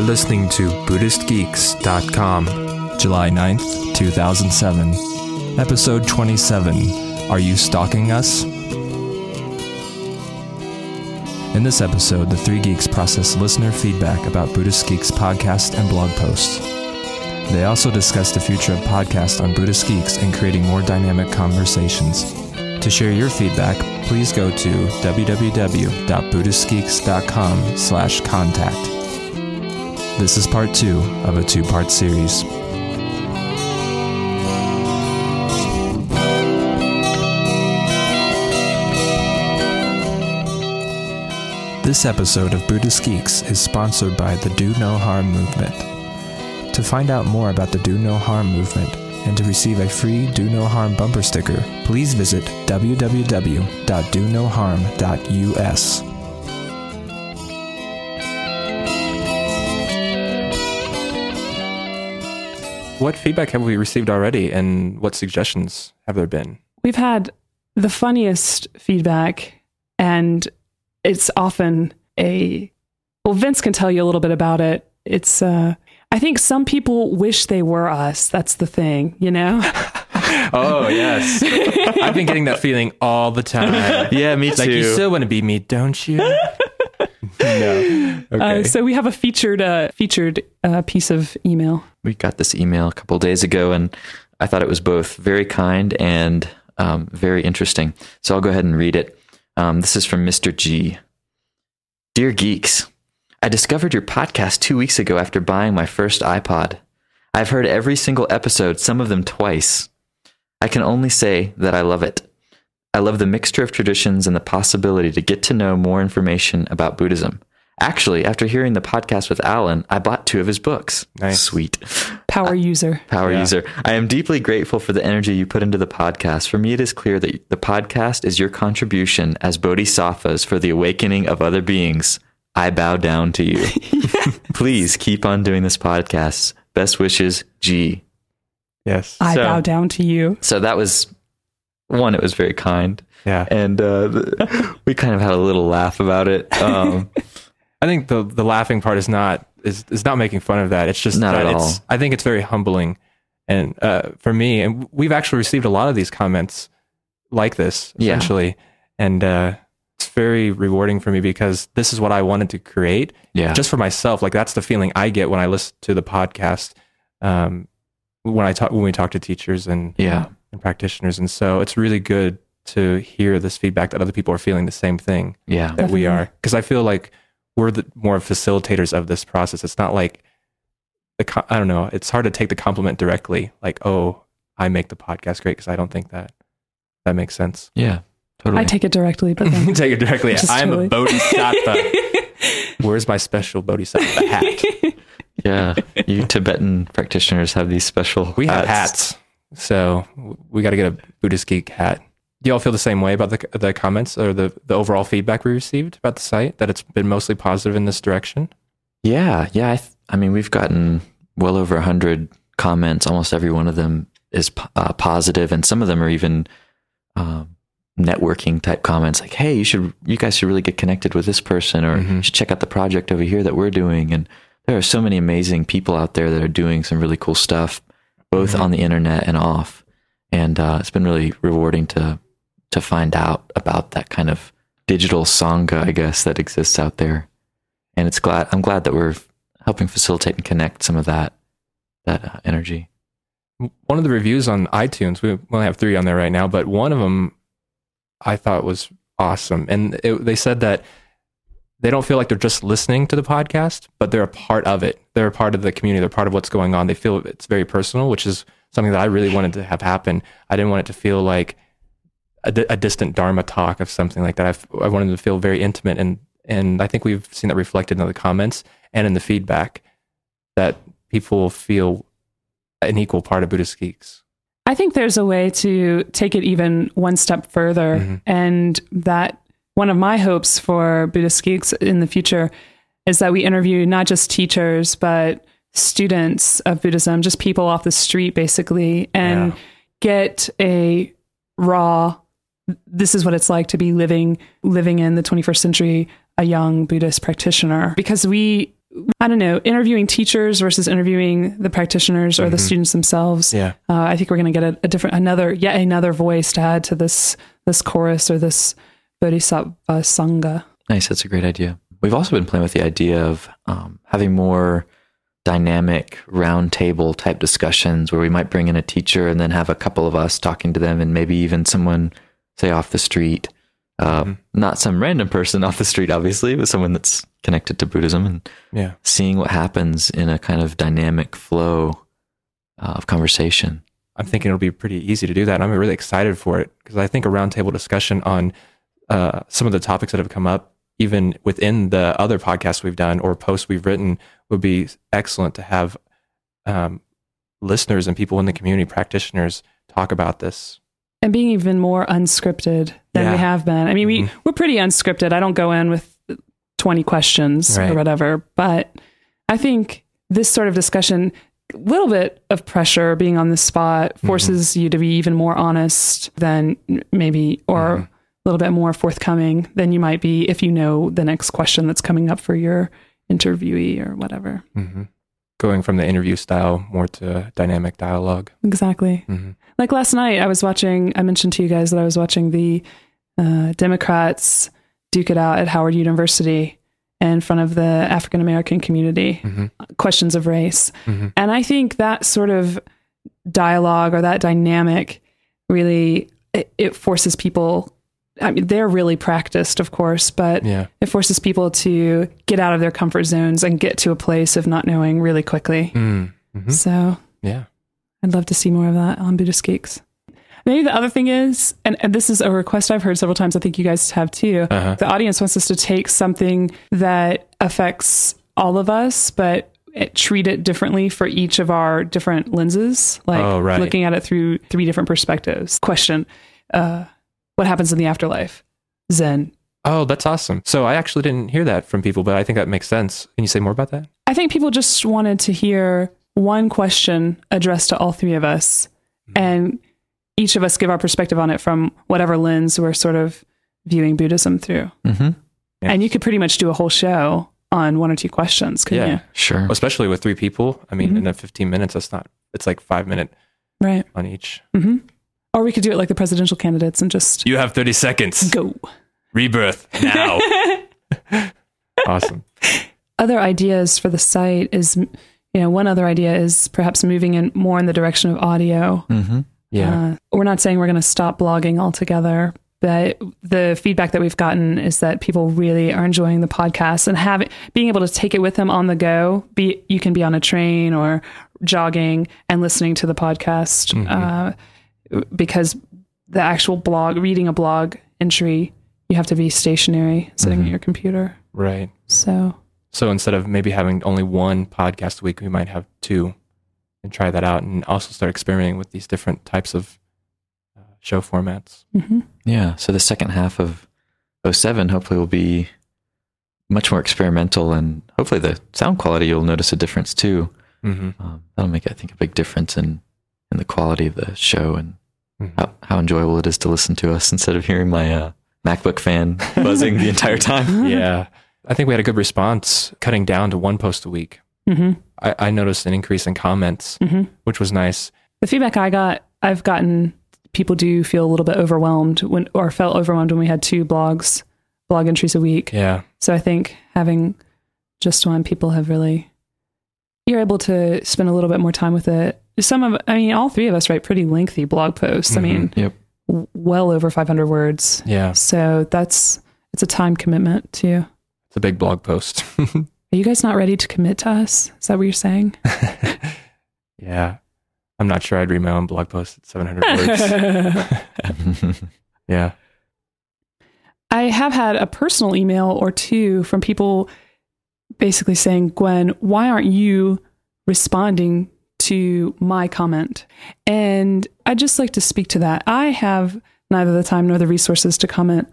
You're listening to BuddhistGeeks.com, July 9th, 2007. Episode 27 Are You Stalking Us? In this episode, the three geeks process listener feedback about Buddhist Geeks podcast and blog posts. They also discuss the future of podcasts on Buddhist Geeks and creating more dynamic conversations. To share your feedback, please go to www.buddhistgeeks.com slash contact. This is part two of a two-part series. This episode of Buddhist Geeks is sponsored by the Do No Harm movement. To find out more about the Do No Harm movement and to receive a free Do No Harm bumper sticker, please visit www.donoharm.us. What feedback have we received already, and what suggestions have there been? We've had the funniest feedback, and it's often a well, Vince can tell you a little bit about it. It's uh I think some people wish they were us. That's the thing, you know? oh yes, I've been getting that feeling all the time. Yeah, me too. Like you still want to be me, don't you? No. Okay. Uh, so we have a featured uh, featured uh, piece of email. we got this email a couple days ago, and I thought it was both very kind and um, very interesting. So I'll go ahead and read it. Um, this is from Mr. G. Dear Geeks, I discovered your podcast two weeks ago after buying my first iPod. I've heard every single episode, some of them twice. I can only say that I love it. I love the mixture of traditions and the possibility to get to know more information about Buddhism. Actually, after hearing the podcast with Alan, I bought two of his books. Nice. Sweet. Power user. Power Yeah. user. I am deeply grateful for the energy you put into the podcast. For me, it is clear that the podcast is your contribution as bodhisattvas for the awakening of other beings. I bow down to you. Please keep on doing this podcast. Best wishes, G. yes. I So- bow down to you. So that was one, it was very kind. yeah. And uh, the, we kind of had a little laugh about it. Um, I think the the laughing part is not is is not making fun of that. It's just Not that at it's. all. I think it's very humbling, and uh, for me, and we've actually received a lot of these comments like this Yeah. essentially, and uh, it's very rewarding for me because this is what I wanted to create yeah. just for myself. Like that's the feeling I get when I listen to the podcast. Um, when I talk when we talk to teachers and Yeah. And practitioners, and so it's really good to hear this feedback that other people are feeling the same thing yeah. that we are because I feel like we're the more facilitators of this process. It's not like the co- I don't know. It's hard to take the compliment directly, like oh, I make the podcast great because I don't think that that makes sense. Yeah. Totally. I take it directly, but then take it directly. I'm totally. a bodhisattva. Where's my special bodhisattva hat? yeah. You Tibetan practitioners have these special We have hats, so we got to get a Buddhist geek hat. Do y'all feel the same way about the the comments or the the overall feedback we received about the site? That it's been mostly positive in this direction. Yeah, yeah. I, th- I mean, we've gotten well over a hundred comments. Almost every one of them is p- uh, positive, and some of them are even um, networking type comments, like, "Hey, you should, you guys should really get connected with this person, or Mhm. you should check out the project over here that we're doing." And there are so many amazing people out there that are doing some really cool stuff, both Mhm. on the internet and off. And uh, it's been really rewarding to to find out about that kind of digital sangha, I guess, that exists out there and it's glad I'm glad that we're helping facilitate and connect some of that that uh, energy. one of the reviews on iTunes, we only have three on there right now, but one of them I thought was awesome. And it, they said that they don't feel like they're just listening to the podcast, but they're a part of it. They're a part of the community. They're part of what's going on. They feel it's very personal, which is something that I really wanted to have happen. I didn't want it to feel like a, a distant Dharma talk of something like that. I've, I wanted to feel very intimate. And, and I think we've seen that reflected in the comments and in the feedback that people feel an equal part of Buddhist Geeks. I think there's a way to take it even one step further. Mhm. And that one of my hopes for Buddhist Geeks in the future is that we interview not just teachers, but students of Buddhism, just people off the street, basically, and Yeah. get a raw, this is what it's like to be living, living in the 21st century, a young Buddhist practitioner. Because we, I don't know, interviewing teachers versus interviewing the practitioners or the students themselves. Yeah. Uh, I think we're going to get a, a different, another, yet another voice to add to this this chorus or this Bodhisattva Sangha. Nice. That's a great idea. We've also been playing with the idea of um, having more dynamic roundtable type discussions where we might bring in a teacher and then have a couple of us talking to them and maybe even someone, say, off the street. Uh, Not some random person off the street, obviously, but someone that's connected to Buddhism and Yeah. seeing what happens in a kind of dynamic flow uh, of conversation. I'm thinking it'll be pretty easy to do that. And I'm really excited for it because I think a roundtable discussion on uh, some of the topics that have come up, even within the other podcasts we've done or posts we've written, would be excellent to have um, listeners and people in the community, practitioners, talk about this. and being even more unscripted than Yeah. we have been. I mean, we Mhm. we're pretty unscripted. I don't go in with 20 questions Right. or whatever, but I think this sort of discussion a little bit of pressure being on the spot Mm-hmm. forces you to be even more honest than maybe or Mm-hmm. A little bit more forthcoming than you might be if you know the next question that's coming up for your interviewee or whatever. hmm Going from the interview style more to dynamic dialogue. Exactly. Mhm. Like last night, I was watching, I mentioned to you guys that I was watching the uh, Democrats duke it out at Howard University in front of the African American community, Mhm. questions of race. Mhm. And I think that sort of dialogue or that dynamic really, it, it forces people. I mean, they're really practiced, of course, but Yeah. it forces people to get out of their comfort zones and get to a place of not knowing really quickly. Mm. Mhm. So Yeah. I'd love to see more of that on Buddhist Geeks. Maybe the other thing is, and, and this is a request I've heard several times, I think you guys have too. Uh-huh. The audience wants us to take something that affects all of us, but it, treat it differently for each of our different lenses, like Oh, right. looking at it through three different perspectives. Question uh, What happens in the afterlife? Zen. Oh, that's awesome. So I actually didn't hear that from people, but I think that makes sense. Can you say more about that? I think people just wanted to hear one question addressed to all three of us and each of us give our perspective on it from whatever lens we're sort of viewing Buddhism through. Mm-hmm. And you could pretty much do a whole show on one or two questions, couldn't Yeah. you? Sure. Especially with three people. I mean, in a 15 minutes, that's not, it's like five minute Right. on each. hmm Or we could do it like the presidential candidates and just You have 30 seconds. go. Rebirth now. awesome. Other ideas for the site is, you know, one other idea is perhaps moving in more in the direction of audio. Mm-hmm. Yeah. Uh, we're not saying we're going to stop blogging altogether, but the feedback that we've gotten is that people really are enjoying the podcast and having being able to take it with them on the go. Be you can be on a train or jogging and listening to the podcast uh, because the actual blog, reading a blog entry, you have to be stationary, sitting at your computer. right. So So instead of maybe having only one podcast a week, we might have two and try that out and also start experimenting with these different types of uh, show formats. mhm. Yeah. So the second half of 07 hopefully will be much more experimental and hopefully the sound quality you'll notice a difference too. Mm-hmm. Um, that'll make I think a big difference in in the quality of the show and Mhm. how, how enjoyable it is to listen to us instead of hearing my uh, MacBook fan buzzing the entire time. Yeah. I think we had a good response cutting down to one post a week. Mhm. I, I noticed an increase in comments, Mhm. which was nice. the feedback I got, I've gotten people do feel a little bit overwhelmed when, or felt overwhelmed when we had two blogs, blog entries a week. Yeah. So I think having just one, people have really, you're able to spend a little bit more time with it. Some of, I mean, all three of us write pretty lengthy blog posts. I mm-hmm. mean, Yep. w- well over 500 words. Yeah. So that's, it's a time commitment too. It's a big blog post. Are you guys not ready to commit to us? Is that what you're saying? yeah. I'm not sure I'd read my own blog post at 700 words. yeah. I have had a personal email or two from people basically saying, Gwen, why aren't you responding to my comment? And I'd just like to speak to that. I have neither the time nor the resources to comment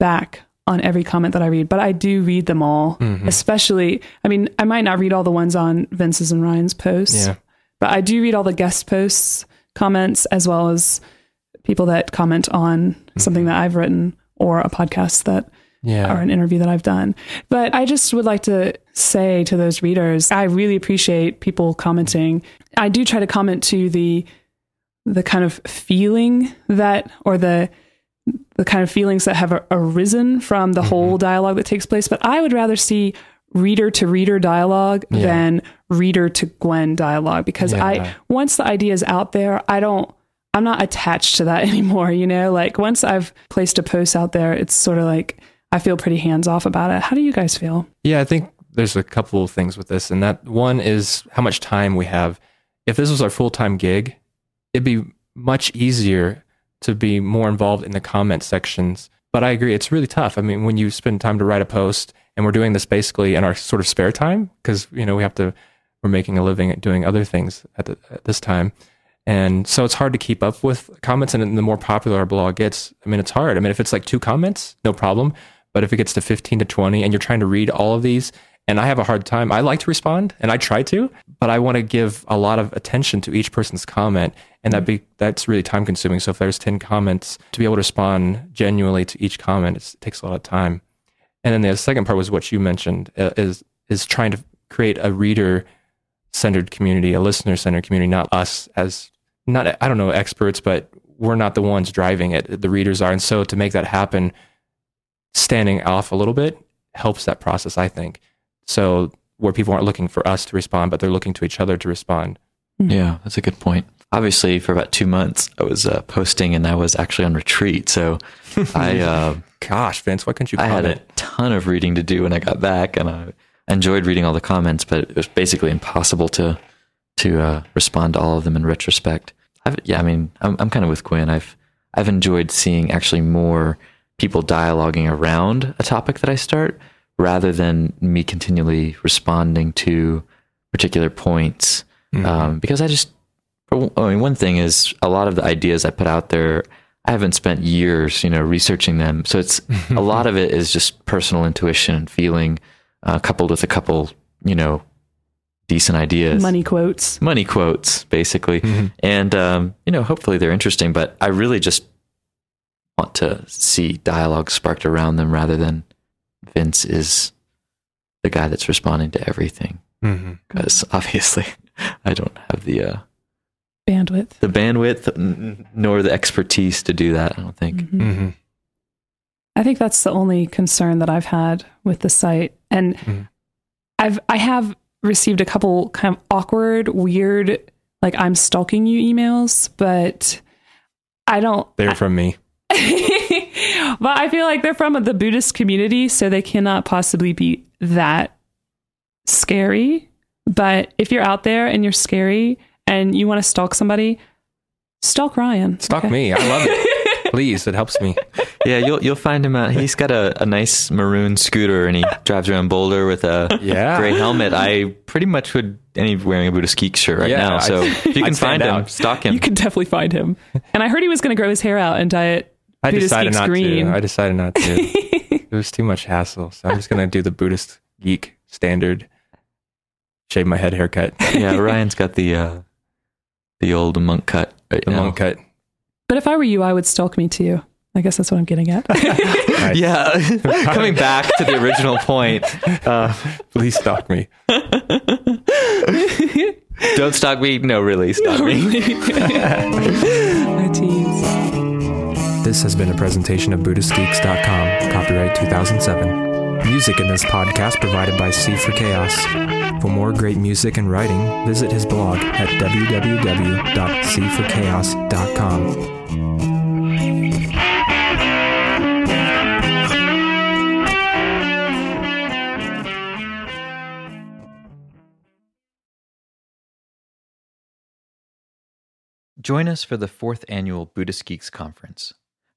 back on every comment that I read, but I do read them all, Mhm. especially, I mean, I might not read all the ones on Vince's and Ryan's posts, Yeah. but I do read all the guest posts, comments, as well as people that comment on something that I've written or a podcast that Yeah. or an interview that I've done. But I just would like to say to those readers, I really appreciate people commenting. I do try to comment to the the kind of feeling that or the the kind of feelings that have arisen from the mm-hmm. whole dialogue that takes place, but I would rather see reader to reader dialogue Yeah. than reader to Gwen dialogue because Yeah. I once the idea is out there, I don't I'm not attached to that anymore, you know? Like once I've placed a post out there, it's sort of like I feel pretty hands off about it. How do you guys feel? Yeah, I think there's a couple of things with this, and that one is how much time we have. If this was our full time gig, it'd be much easier to be more involved in the comment sections. But I agree, it's really tough. I mean, when you spend time to write a post, and we're doing this basically in our sort of spare time, because you know we have to, we're making a living at doing other things at, the, at this time, and so it's hard to keep up with comments. And the more popular our blog gets, I mean, it's hard. I mean, if it's like two comments, no problem. But if it gets to 15 to 20 and you're trying to read all of these, and I have a hard time, I like to respond and I try to, but I want to give a lot of attention to each person's comment. And that be, that's really time consuming. So if there's 10 comments, to be able to respond genuinely to each comment, it takes a lot of time. And then the second part was what you mentioned uh, is, is trying to create a reader centered community, a listener centered community, not us as not, I don't know, experts, but we're not the ones driving it. The readers are. And so to make that happen, standing off a little bit helps that process, I think. So where people aren't looking for us to respond, but they're looking to each other to respond. Yeah, that's a good point. Obviously, for about two months, I was uh, posting and I was actually on retreat. So I uh, Gosh, Vince, why couldn't you I had a ton of reading to do when I got back, and I enjoyed reading all the comments, but it was basically impossible to to uh, respond to all of them in retrospect. I've, yeah, I mean, I'm I'm kind of with Gwen. I've I've enjoyed seeing actually more people dialoguing around a topic that I start, rather than me continually responding to particular points. Um, because I just, I mean, one thing is a lot of the ideas I put out there. I haven't spent years, you know, researching them. So it's a lot of it is just personal intuition and feeling, uh, coupled with a couple, you know, decent ideas. Money quotes. money quotes, basically. Mhm. And, um, you know, hopefully they're interesting, but I really just want to see dialogue sparked around them rather than Vince is the guy that's responding to everything. Mhm. Because obviously I don't have the, uh, Bandwidth. the bandwidth n- nor the expertise to do that. I don't think. Mhm. Mhm. I think that's the only concern that I've had with the site. And Mhm. I've I have received a couple kind of awkward, weird, like I'm stalking you emails, but I don't They're from me. but I feel like they're from the Buddhist community, so they cannot possibly be that scary. But if you're out there and you're scary and you want to stalk somebody, stalk Ryan. Stalk okay? me. I love it. Please, it helps me. Yeah, you'll you'll find him out. He's got a, a nice maroon scooter and he drives around Boulder with a Yeah. gray helmet. I pretty much would and he's wearing a Buddhist geek shirt right Yeah, now. So I'd- if you can I'd find him, out. stalk him. You can definitely find him. And I heard he was going to grow his hair out and dye it I Buddhist decided Geeks not green. to. I decided not to. it was too much hassle. So I'm just going to do the Buddhist geek standard, shave my head haircut, yeah, Ryan's got the uh, the old monk cut right the now. monk cut. But if I were you, I would stalk me too. I guess that's what I'm getting at. Yeah, coming back to the original point. Uh, Please stalk me. don't stalk me. No, really, stalk me. I tease. This has been a presentation of BuddhistGeeks.com, copyright 2007. Music in this podcast provided by C for Chaos. For more great music and writing, visit his blog at www.cforchaos.com. Join us for the fourth annual Buddhist Geeks Conference,